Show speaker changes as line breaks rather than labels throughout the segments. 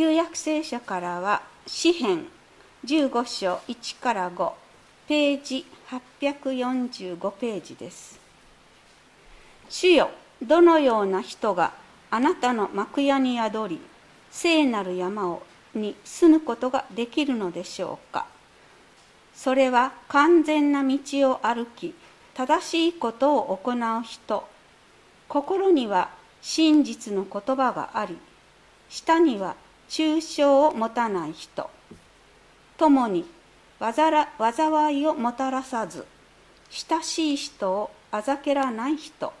旧約聖書からは詩編15章1から5ページ845ページです。主よどのような人があなたの幕屋に宿り聖なる山をに住むことができるのでしょうか。それは完全な道を歩き正しいことを行う人。心には真実の言葉があり舌には抽象を持たない人。共に災いをもたらさず親しい人をあざけらない人。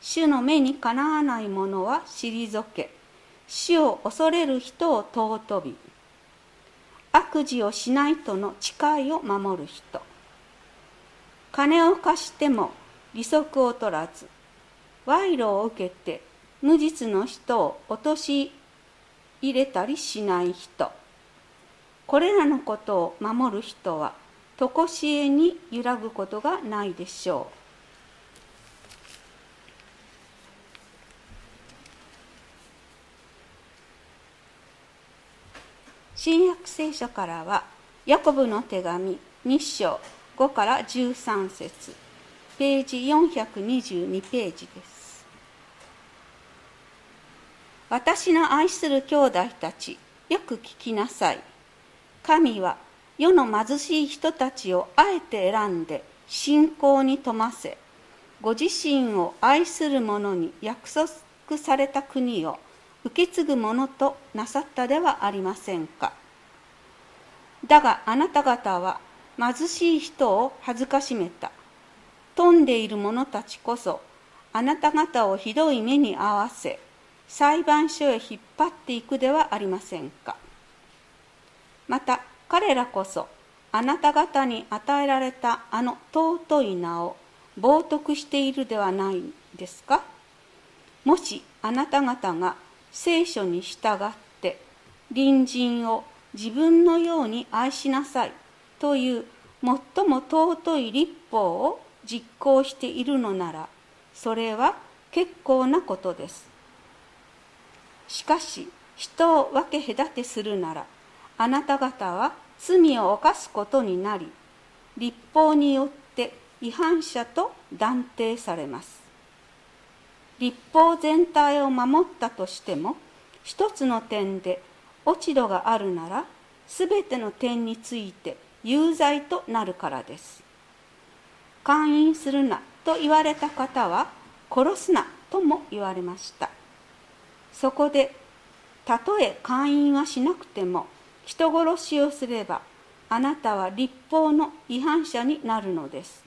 主の目にかなわない者は退け死を恐れる人を尊び悪事をしないとの誓いを守る人。金を貸しても利息を取らず賄賂を受けて無実の人を陥入れたりしない人。これらのことを守る人は常しえに揺らぐことがないでしょう。新約聖書からはヤコブの手紙2章5から13節ページ422ページです。私の愛する兄弟たちよく聞きなさい。神は世の貧しい人たちをあえて選んで信仰に富ませご自身を愛する者に約束された国を受け継ぐものとなさったではありませんか。だがあなた方は貧しい人を恥ずかしめた。富んでいる者たちこそあなた方をひどい目に遭わせ裁判所へ引っ張っていくではありませんか。また彼らこそあなた方に与えられたあの尊い名を冒涜しているではないですか。もしあなた方が聖書に従って隣人を自分のように愛しなさいという最も尊い立法を実行しているのならそれは結構なことです。しかし人を分け隔てするならあなた方は罪を犯すことになり立法によって違反者と断定されます。立法全体を守ったとしても一つの点で落ち度があるなら全ての点について有罪となるからです。勧誘するなと言われた方は殺すなとも言われました。そこでたとえ勧誘はしなくても人殺しをすればあなたは立法の違反者になるのです。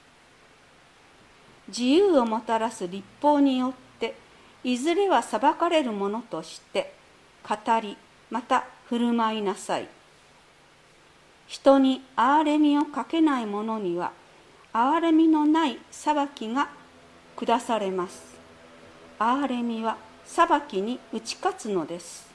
自由をもたらす立法によっていずれは裁かれるものとして語りまた振る舞いなさい。人に憐れみをかけない者には憐れみのない裁きが下されます。憐れみは裁きに打ち勝つのです。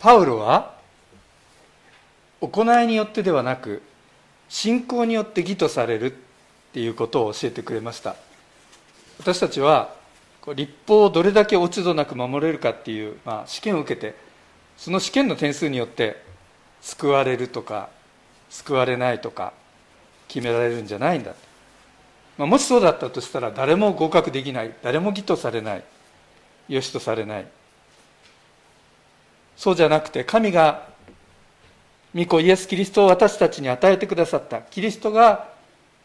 パウロは行いによってではなく信仰によって義とされるっていうことを教えてくれました。私たちは立法をどれだけ落ち度なく守れるかっていう、まあ、試験を受けてその試験の点数によって救われるとか救われないとか決められるんじゃないんだ、まあ、もしそうだったとしたら誰も合格できない誰も義とされないよしとされない。そうじゃなくて神が御子イエス・キリストを私たちに与えてくださった。キリストが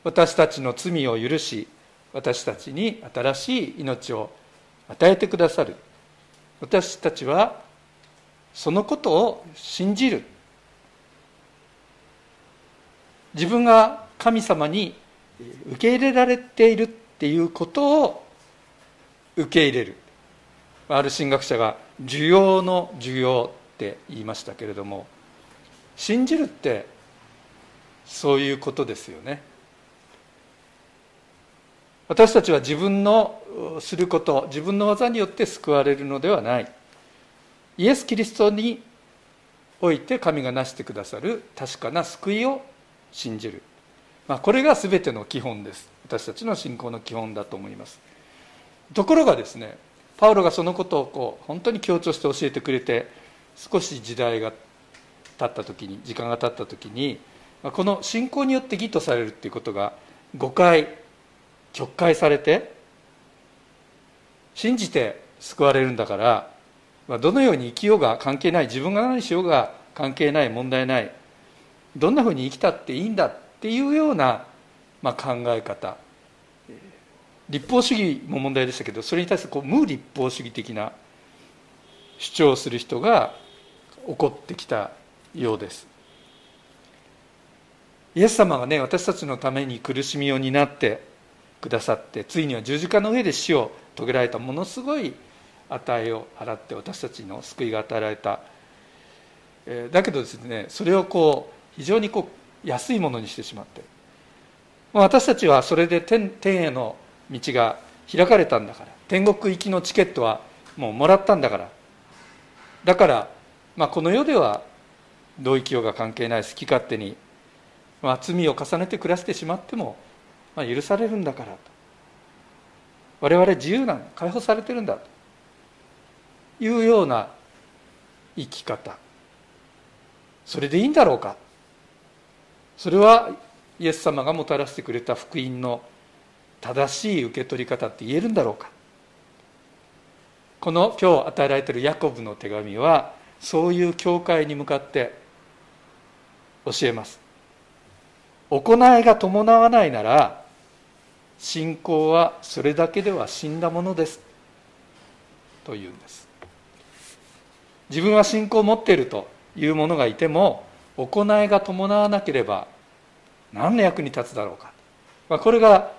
私たちの罪を許し私たちに新しい命を与えてくださる。私たちはそのことを信じる。自分が神様に受け入れられているっていうことを受け入れる。ある神学者が需要の需要って言いましたけれども信じるってそういうことですよね。私たちは自分のすること自分の技によって救われるのではない。イエス・キリストにおいて神が成してくださる確かな救いを信じる、まあ、これが全ての基本です。私たちの信仰の基本だと思います。ところがですねパウロがそのことをこう本当に強調して教えてくれて少し時代が経った時に時間が経った時にこの信仰によって義とされるっていうことが誤解曲解されて信じて救われるんだからまあ、どのように生きようが関係ない自分が何しようが関係ない問題ないどんなふうに生きたっていいんだっていうような、まあ、考え方。立法主義も問題でしたけどそれに対するこう無立法主義的な主張をする人が起こってきたようです。イエス様がね私たちのために苦しみを担ってくださってついには十字架の上で死を遂げられたものすごい値を払って私たちの救いが与えられた、えー、だけどですねそれをこう非常にこう安いものにしてしまって。私たちはそれで天天への道が開かれたんだから。天国行きのチケットはもうもらったんだから。だから、まあ、この世では同意教が関係ない好き勝手に、まあ、罪を重ねて暮らしてしまっても、まあ、許されるんだからと。我々自由なんだ解放されてるんだと。いうような生き方。それでいいんだろうか。それはイエス様がもたらしてくれた福音の正しい受け取り方って言えるんだろうか。この今日与えられているヤコブの手紙はそういう教会に向かって教えます。行いが伴わないなら信仰はそれだけでは死んだものです。というんです。自分は信仰を持っているという者がいても行いが伴わなければ何の役に立つだろうか、まあ、これが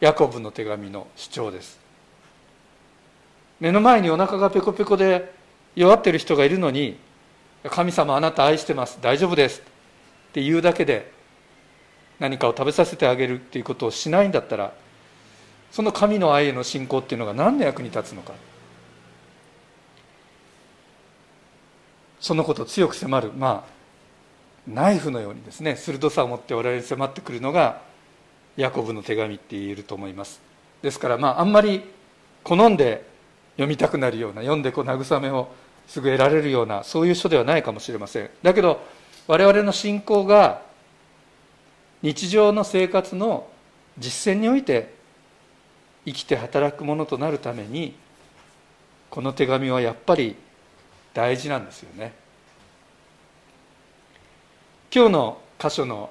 ヤコブの手紙の主張です。目の前にお腹がペコペコで弱ってる人がいるのに神様あなた愛してます。大丈夫です。って言うだけで何かを食べさせてあげるっていうことをしないんだったらその神の愛への信仰っていうのが何の役に立つのか。そのことを強く迫る。まあナイフのようにですね鋭さを持って我々に迫ってくるのがヤコブの手紙って言えると思います。ですからまああんまり好んで読みたくなるような読んでこう慰めをすぐ得られるようなそういう書ではないかもしれません。だけど我々の信仰が日常の生活の実践において生きて働くものとなるためにこの手紙はやっぱり大事なんですよね。今日の箇所の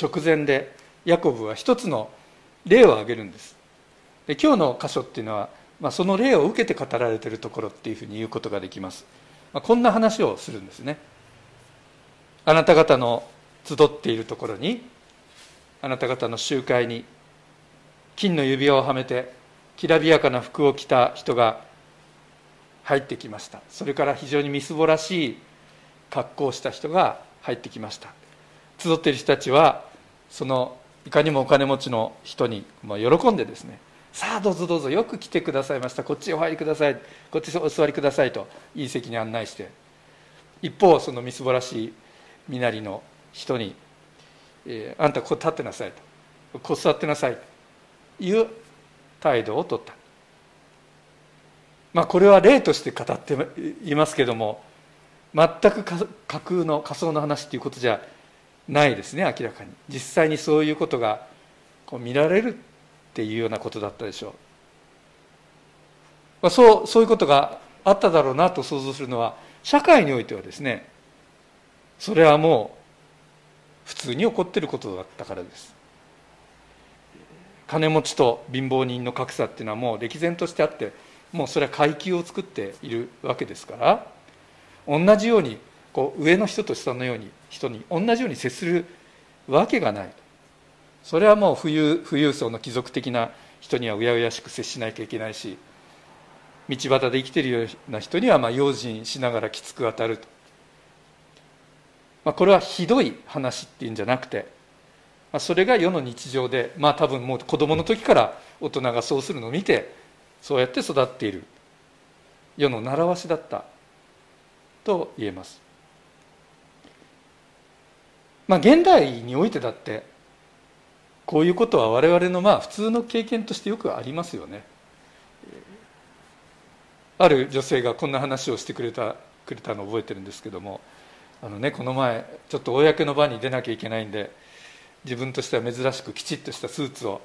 直前でヤコブは一つの例を挙げるんです。で今日の箇所っていうのは、まあ、その例を受けて語られているところっていうふうに言うことができます、まあ、こんな話をするんですね。あなた方の集っているところにあなた方の集会に金の指輪をはめてきらびやかな服を着た人が入ってきました。それから非常にみすぼらしい格好をした人が入ってきました。集っている人たちはそのいかにもお金持ちの人にま喜んでですねさあどうぞどうぞよく来てくださいました。こっちお入りください。こっちお座りくださいといい席に案内して。一方そのみすぼらしい身なりの人に、えー、あんたここ立ってなさいと。ここ座ってなさいと。いう態度をとった。まあ、これは例として語っていますけども全く架空の仮想の話っていうことじゃないですね明らかに。実際にそういうことがこう見られるっていうようなことだったでしょう、まあ、そうそういうことがあっただろうなと想像するのは社会においてはですねそれはもう普通に起こっていることだったからです。金持ちと貧乏人の格差っていうのはもう歴然としてあってもうそれは階級を作っているわけですから同じようにこう上の人と下のように人に同じように接するわけがない。それはもう富裕富裕層の貴族的な人にはうやうやしく接しなきゃいけないし道端で生きているような人にはまあ用心しながらきつく当たると、まあ、これはひどい話っていうんじゃなくてまあ、それが世の日常でまあ多分もう子供の時から大人がそうするのを見てそうやって育っている。世の習わしだった。と言えます。まあ現代においてだってこういうことは我々のまあ普通の経験としてよくありますよね。ある女性がこんな話をしてくれたくれたのを覚えてるんですけどもあのねこの前ちょっと公の場に出なきゃいけないんで自分としては珍しくきちっとしたスーツを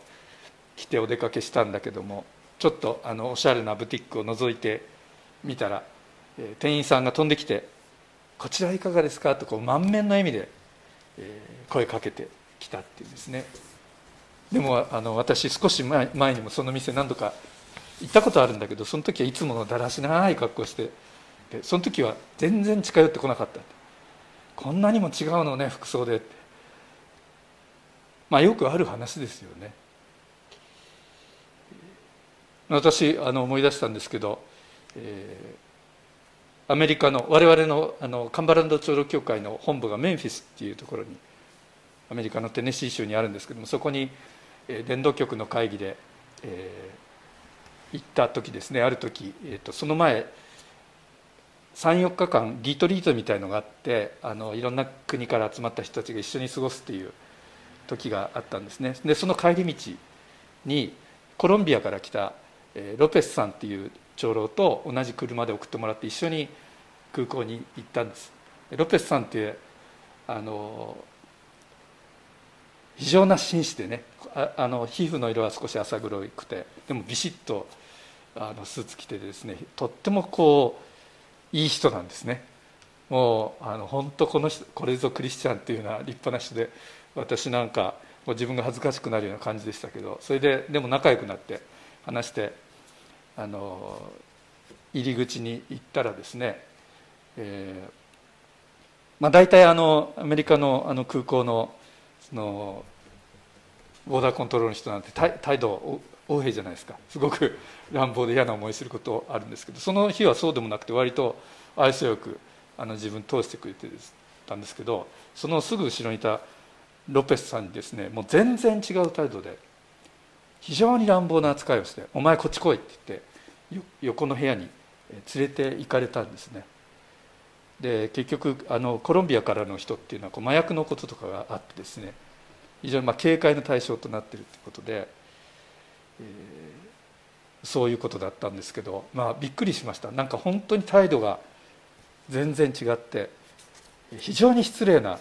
着てお出かけしたんだけどもちょっとあのおしゃれなブティックを覗いてみたら、えー、店員さんが飛んできて「こちらいかがですか?」とこう満面の笑みで、えー、声かけてきたっていうんですねでもあの私少し前前にもその店何度か行ったことあるんだけどその時はいつものだらしない格好してでその時は全然近寄ってこなかったこんなにも違うのね服装で。ってまあよくある話ですよね。私あの思い出したんですけど、えー、アメリカの我々のあのカンバランド長老協会の本部がメンフィスっていうところにアメリカのテネシー州にあるんですけどもそこに、えー、伝道局の会議で、えー、行った時ですねある時、えーと、その前34日間リトリートみたいのがあってあのいろんな国から集まった人たちが一緒に過ごすっていう時があったんですね。でその帰り道にコロンビアから来たロペスさんっていう長老と同じ車で送ってもらって一緒に空港に行ったんです。ロペスさんってあの非常な紳士でねああの皮膚の色は少し浅黒くてでもビシッとあのスーツ着てですねとってもこういい人なんですね。もうあの本当この人これぞクリスチャンっていうような立派な人で私なんかもう自分が恥ずかしくなるような感じでしたけどそれででも仲良くなって話してあの入り口に行ったらですね、えーまあ、大体あのアメリカのあの空港のそのボーダーコントロールの人なんて態度横柄じゃないですか。すごく乱暴で嫌な思いすることあるんですけどその日はそうでもなくて割と愛想よくあの自分通してくれてたんですけどそのすぐ後ろにいたロペスさんにですねもう全然違う態度で非常に乱暴な扱いをして「お前こっち来い」って言って横の部屋に連れて行かれたんですね。で結局あのコロンビアからの人っていうのはこう麻薬のこととかがあってですね非常にまあ警戒の対象となってるということで、そういうことだったんですけど、まあ、びっくりしました。なんか本当に態度が全然違って非常に失礼な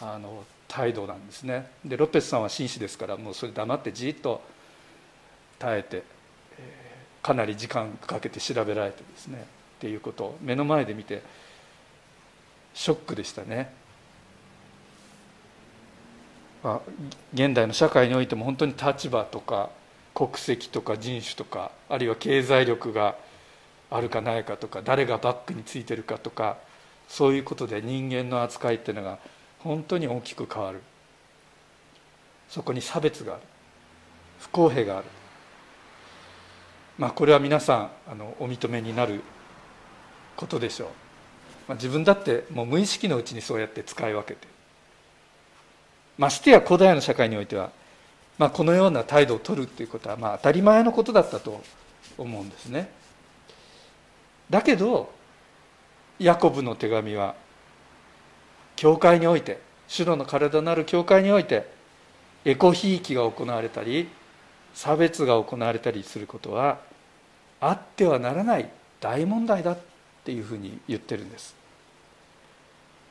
あの態度なんですね。でロペスさんは紳士ですからもうそれ黙ってじっと耐えて、かなり時間かけて調べられてですねっていうことを目の前で見てショックでしたね、あ、現代の社会においても本当に立場とか国籍とか人種とかあるいは経済力があるかないかとか誰がバックについてるかとかそういうことで人間の扱いっていうのが本当に大きく変わる。そこに差別がある。不公平がある。まあこれは皆さんあのお認めになることでしょう。まあ、自分だってもう無意識のうちにそうやって使い分けて。ましてや古代の社会においては、まあ、このような態度を取るということはまあ当たり前のことだったと思うんですね。だけどヤコブの手紙は教会において主の体なる教会においてエコひいきが行われたり差別が行われたりすることはあってはならない大問題だっていうふうに言ってるんです。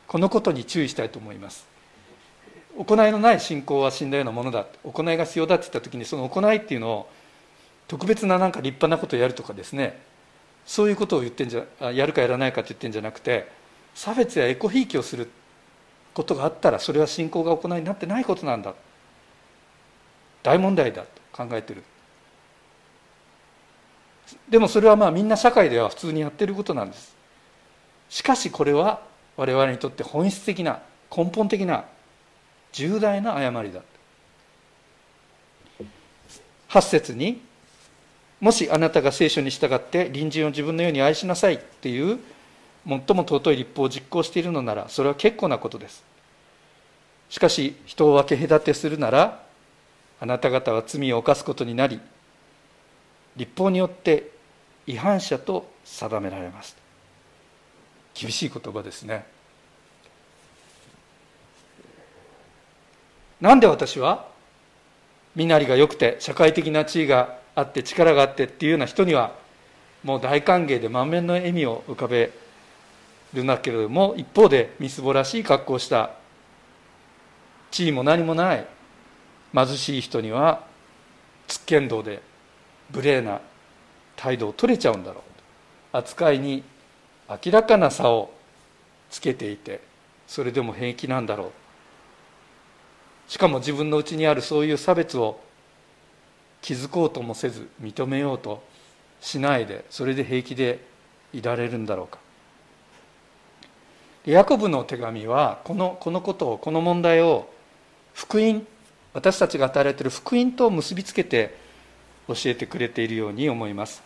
このことに注意したいと思います。行いのない信仰は死んだようなものだ。行いが必要だって言った時にその行いっていうのを特別ななんか立派なことをやるとかですね。そういうことを言ってんじゃやるかやらないかって言ってんじゃなくて差別やエコひいきをすることがあったらそれは信仰が行いになってないことなんだ。大問題だと考えてる。でもそれはまあみんな社会では普通にやってることなんです。しかしこれは我々にとって本質的な根本的な重大な誤りだ。8節にもしあなたが聖書に従って隣人を自分のように愛しなさいっていう最も尊い立法を実行しているのならそれは結構なことです。しかし人を分け隔てするならあなた方は罪を犯すことになり立法によって違反者と定められます。厳しい言葉ですね。なんで私は身なりが良くて社会的な地位があって力があってっていうような人にはもう大歓迎で満面の笑みを浮かべるんだけれども一方でみすぼらしい格好をした地位も何もない貧しい人にはつっけんどうで無礼な態度を取れちゃうんだろう。扱いに明らかな差をつけていてそれでも平気なんだろう。しかも自分のうちにあるそういう差別を気づこうともせず認めようとしないでそれで平気でいられるんだろうか。ヤコブの手紙はこのこのことをこの問題を福音私たちが与えられている福音と結びつけて教えてくれているように思います。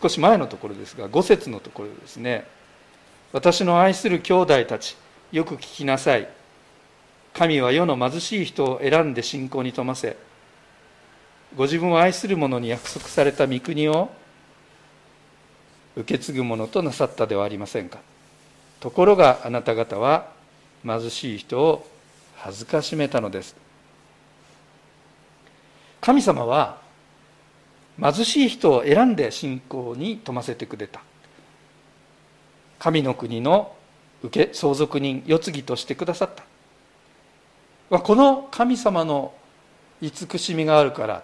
少し前のところですが5節のところですね。私の愛する兄弟たちよく聞きなさい。神は世の貧しい人を選んで信仰に富ませご自分を愛する者に約束された御国を受け継ぐものとなさったではありませんか。ところがあなた方は貧しい人を恥ずかしめたのです。神様は貧しい人を選んで信仰に富ませてくれた。神の国の受け相続人世継ぎとしてくださった。この神様の慈しみがあるから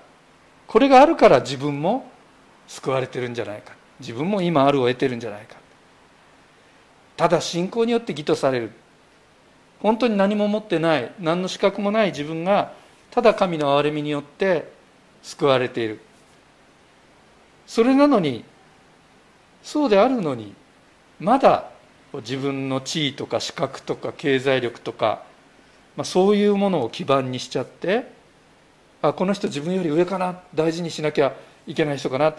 これがあるから自分も救われてるんじゃないか。自分も今あるを得てるんじゃないか。ただ信仰によって義とされる。本当に何も持ってない何の資格もない自分がただ神の憐れみによって救われている。それなのにそうであるのにまだ自分の地位とか資格とか経済力とかまあ、そういうものを基盤にしちゃってあこの人自分より上かな大事にしなきゃいけない人かな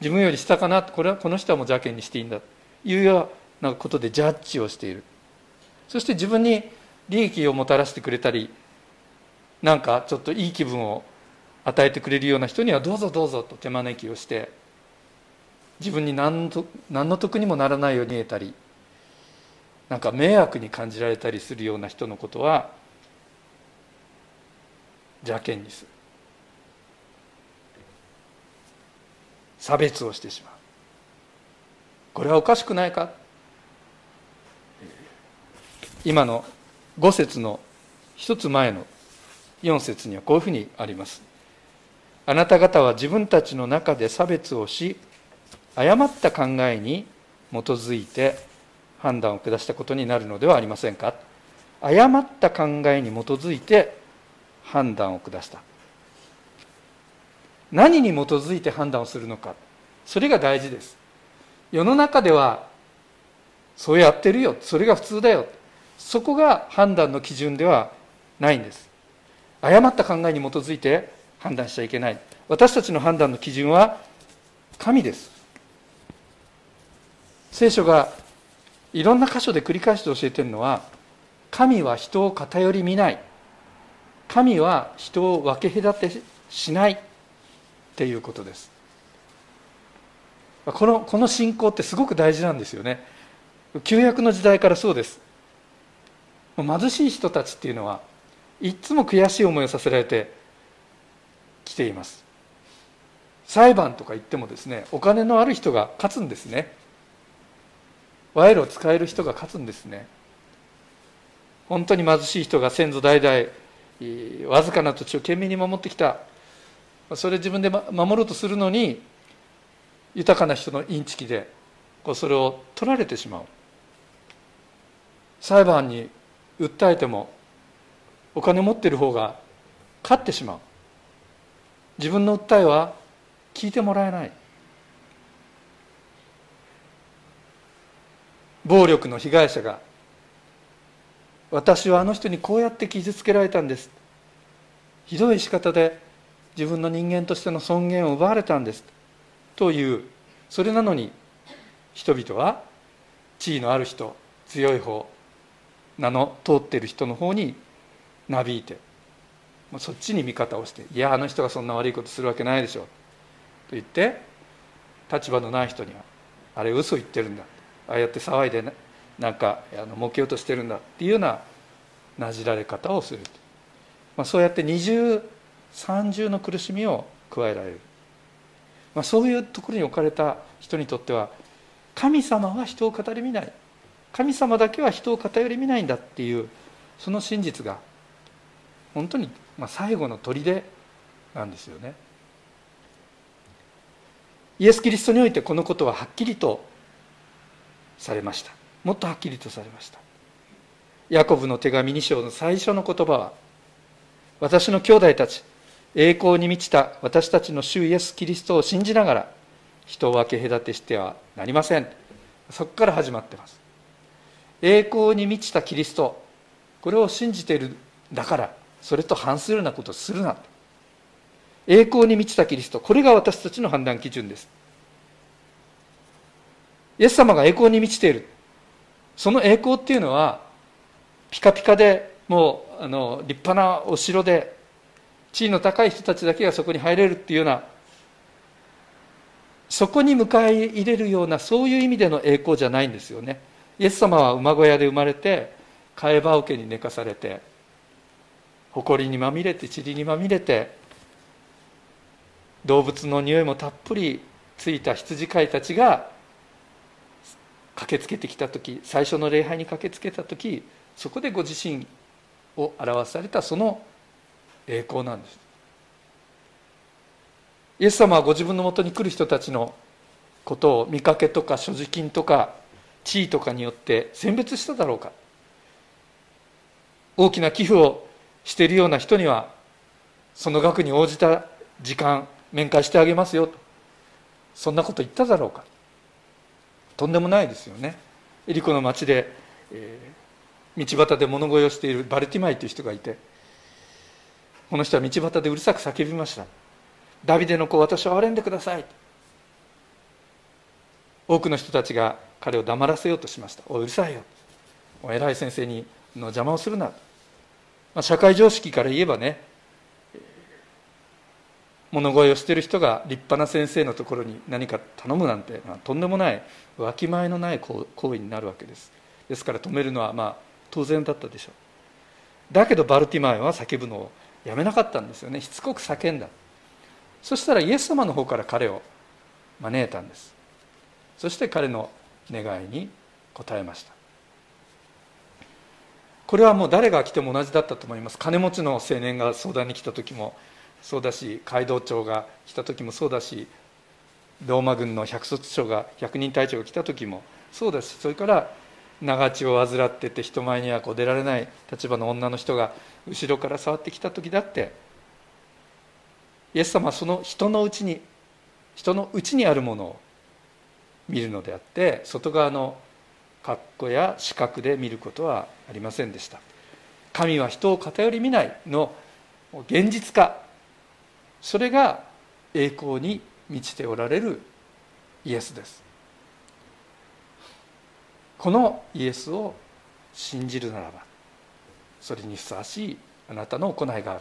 自分より下かなこれはこの人はもう邪険にしていいんだというようなことでジャッジをしている。そして自分に利益をもたらしてくれたりなんかちょっといい気分を与えてくれるような人にはどうぞどうぞと手招きをして自分に何の何の得にもならないように見えたりなんか迷惑に感じられたりするような人のことは邪険にする。差別をしてしまう。これはおかしくないか？今の5節の一つ前の4節にはこういうふうにあります。あなた方は自分たちの中で差別をし誤った考えに基づいて判断を下したことになるのではありませんか？誤った考えに基づいて判断を下した。何に基づいて判断をするのか。それが大事です。世の中ではそうやってるよ。それが普通だよ。そこが判断の基準ではないんです。誤った考えに基づいて判断しちゃいけない。私たちの判断の基準は神です。聖書がいろんな箇所で繰り返して教えてるのは神は人を偏り見ない。神は人を分け隔てしないっていうことです。このこの信仰ってすごく大事なんですよね。旧約の時代からそうです。貧しい人たちっていうのはいつも悔しい思いをさせられてきています。裁判とか言ってもですねお金のある人が勝つんですね。賄賂を使える人が勝つんですね。本当に貧しい人が先祖代々わずかな土地を懸命に守ってきた。それ自分で守ろうとするのに豊かな人のインチキでそれを取られてしまう。裁判に訴えてもお金持ってる方が勝ってしまう。自分の訴えは聞いてもらえない。暴力の被害者が私はあの人にこうやって傷つけられたんです。ひどい仕方で自分の人間としての尊厳を奪われたんです。というそれなのに人々は地位のある人強い方名の通っている人の方になびいてそっちに味方をしていやあの人がそんな悪いことするわけないでしょと言って立場のない人にはあれ嘘言ってるんだ。ああやって騒いでなんかあの儲けようとしてるんだっていうようななじられ方をする、まあ、そうやって二重三重の苦しみを加えられる、まあ、そういうところに置かれた人にとっては神様は人を語り見ない。神様だけは人を偏り見ないんだっていうその真実が本当に最後の砦なんですよね。イエス・キリストにおいてこのことははっきりとされました。もっとはっきりとされました。ヤコブの手紙2章の最初の言葉は私の兄弟たち栄光に満ちた私たちの主イエス・キリストを信じながら人を分け隔てしてはなりません。そこから始まってます。栄光に満ちたキリストこれを信じているだからそれと反するようなことをするな。栄光に満ちたキリストこれが私たちの判断基準です。イエス様が栄光に満ちている。その栄光っていうのはピカピカでもうあの立派なお城で地位の高い人たちだけがそこに入れるっていうようなそこに迎え入れるようなそういう意味での栄光じゃないんですよね。イエス様は馬小屋で生まれて替え羽桶に寝かされて埃にまみれて塵にまみれて動物の匂いもたっぷりついた羊飼いたちが駆けつけてきた時最初の礼拝に駆けつけた時そこでご自身を表されたその栄光なんです。イエス様はご自分のもとに来る人たちのことを見かけとか所持金とか地位とかによって選別しただろうか。大きな寄付をしているような人にはその額に応じた時間面会してあげますよと。そんなこと言っただろうか。とんでもないですよね。エリコの町で、えー、道端で物乞いをしているバルティマイという人がいてこの人は道端でうるさく叫びました。ダビデの子私を憐れんでください。多くの人たちが彼を黙らせようとしました。おうるさいよ。お偉い先生にの邪魔をするな、まあ、社会常識から言えばね物乞いをしている人が立派な先生のところに何か頼むなんて、とんでもないわきまえのない行為になるわけです。ですから止めるのはまあ当然だったでしょう。だけどバルティマイは叫ぶのをやめなかったんですよね。しつこく叫んだ。そしたらイエス様の方から彼を招いたんです。そして彼の願いに応えました。これはもう誰が来ても同じだったと思います。金持ちの青年が相談に来た時もそうだし街道長が来た時もそうだしローマ軍の百卒長が百人隊長が来た時もそうだしそれから長血を患ってて人前にはこう出られない立場の女の人が後ろから触ってきた時だってイエス様はその人のうちに人のうちにあるものを見るのであって外側の格好や視覚で見ることはありませんでした神は人を偏り見ないの現実化それが栄光に満ちておられるイエスです。このイエスを信じるならばそれにふさわしいあなたの行いがある。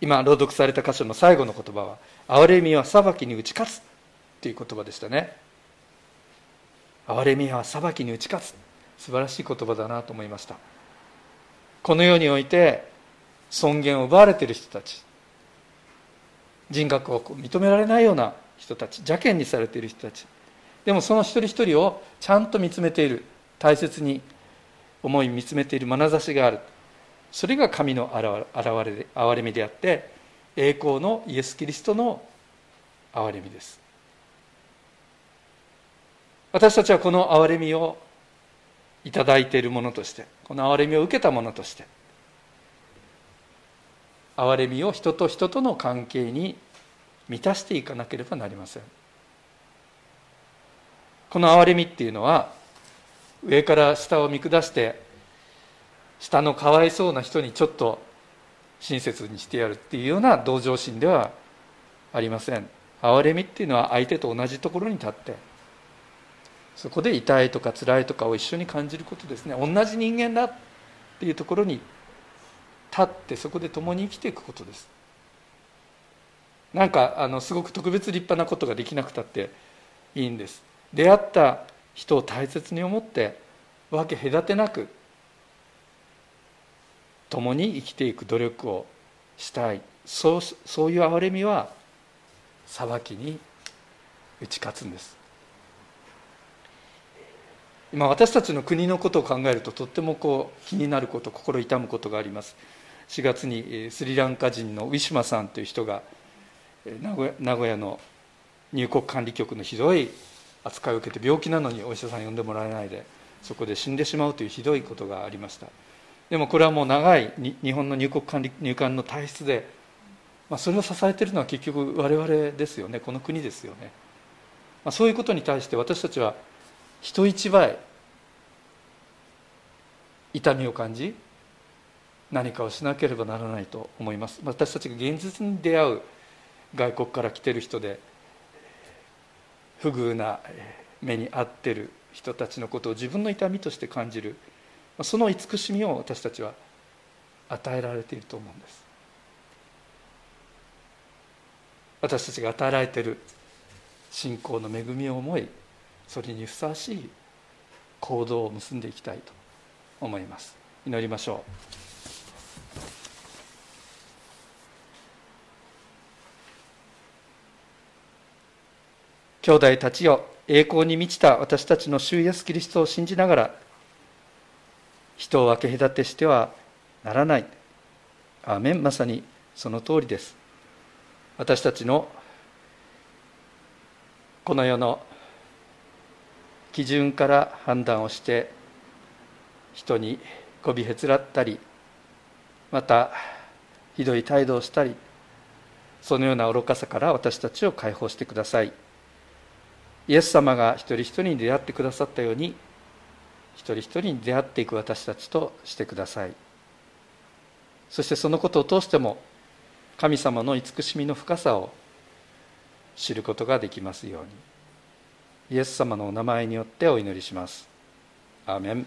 今朗読された箇所の最後の言葉は「憐れみは裁きに打ち勝つ」という言葉でしたね。憐れみは裁きに打ち勝つ。素晴らしい言葉だなと思いました。この世において尊厳を奪われている人たち。人格を認められないような人たち。邪険にされている人たち。でもその一人一人をちゃんと見つめている。大切に思い見つめている眼差しがある。それが神の現れで憐れみであって栄光のイエス・キリストの憐れみです。私たちはこの憐れみをいただいているものとしてこの憐れみを受けたものとして憐れみを人と人との関係に満たしていかなければなりません。この憐れみっていうのは上から下を見下して下のかわいそうな人にちょっと親切にしてやるっていうような同情心ではありません。憐れみっていうのは相手と同じところに立ってそこで痛いとか辛いとかを一緒に感じることですね。同じ人間だっていうところに立ってそこで共に生きていくことです。なんかあのすごく特別立派なことができなくたっていいんです。出会った人を大切に思って分け隔てなく共に生きていく努力をしたい。そうそういう憐れみは裁きに打ち勝つんです。今私たちの国のことを考えるととってもこう気になること心痛むことがあります。4月にスリランカ人のウィシュマさんという人が名古屋の入国管理局のひどい扱いを受けて病気なのにお医者さん呼んでもらえないでそこで死んでしまうというひどいことがありました。でもこれはもう長い日本の入国管理入管の体質で、まあ、それを支えているのは結局我々ですよね。この国ですよね、まあ、そういうことに対して私たちは人一倍痛みを感じ何かをしなければならないと思います。私たちが現実に出会う外国から来てる人で不遇な目に遭ってる人たちのことを自分の痛みとして感じるその慈しみを私たちは与えられていると思うんです。私たちが与えられている信仰の恵みを思いそれにふさわしい行動を結んでいきたいと思います。祈りましょう。兄弟たちよ栄光に満ちた私たちの主イエスキリストを信じながら人を分け隔てしてはならない。アーメン。まさにその通りです。私たちのこの世の基準から判断をして人にこびへつらったりまたひどい態度をしたりそのような愚かさから私たちを解放してください。イエス様が一人一人に出会ってくださったように一人一人に出会っていく私たちとしてください。そしてそのことを通しても神様の慈しみの深さを知ることができますように。イエス様のお名前によってお祈りします。アーメン。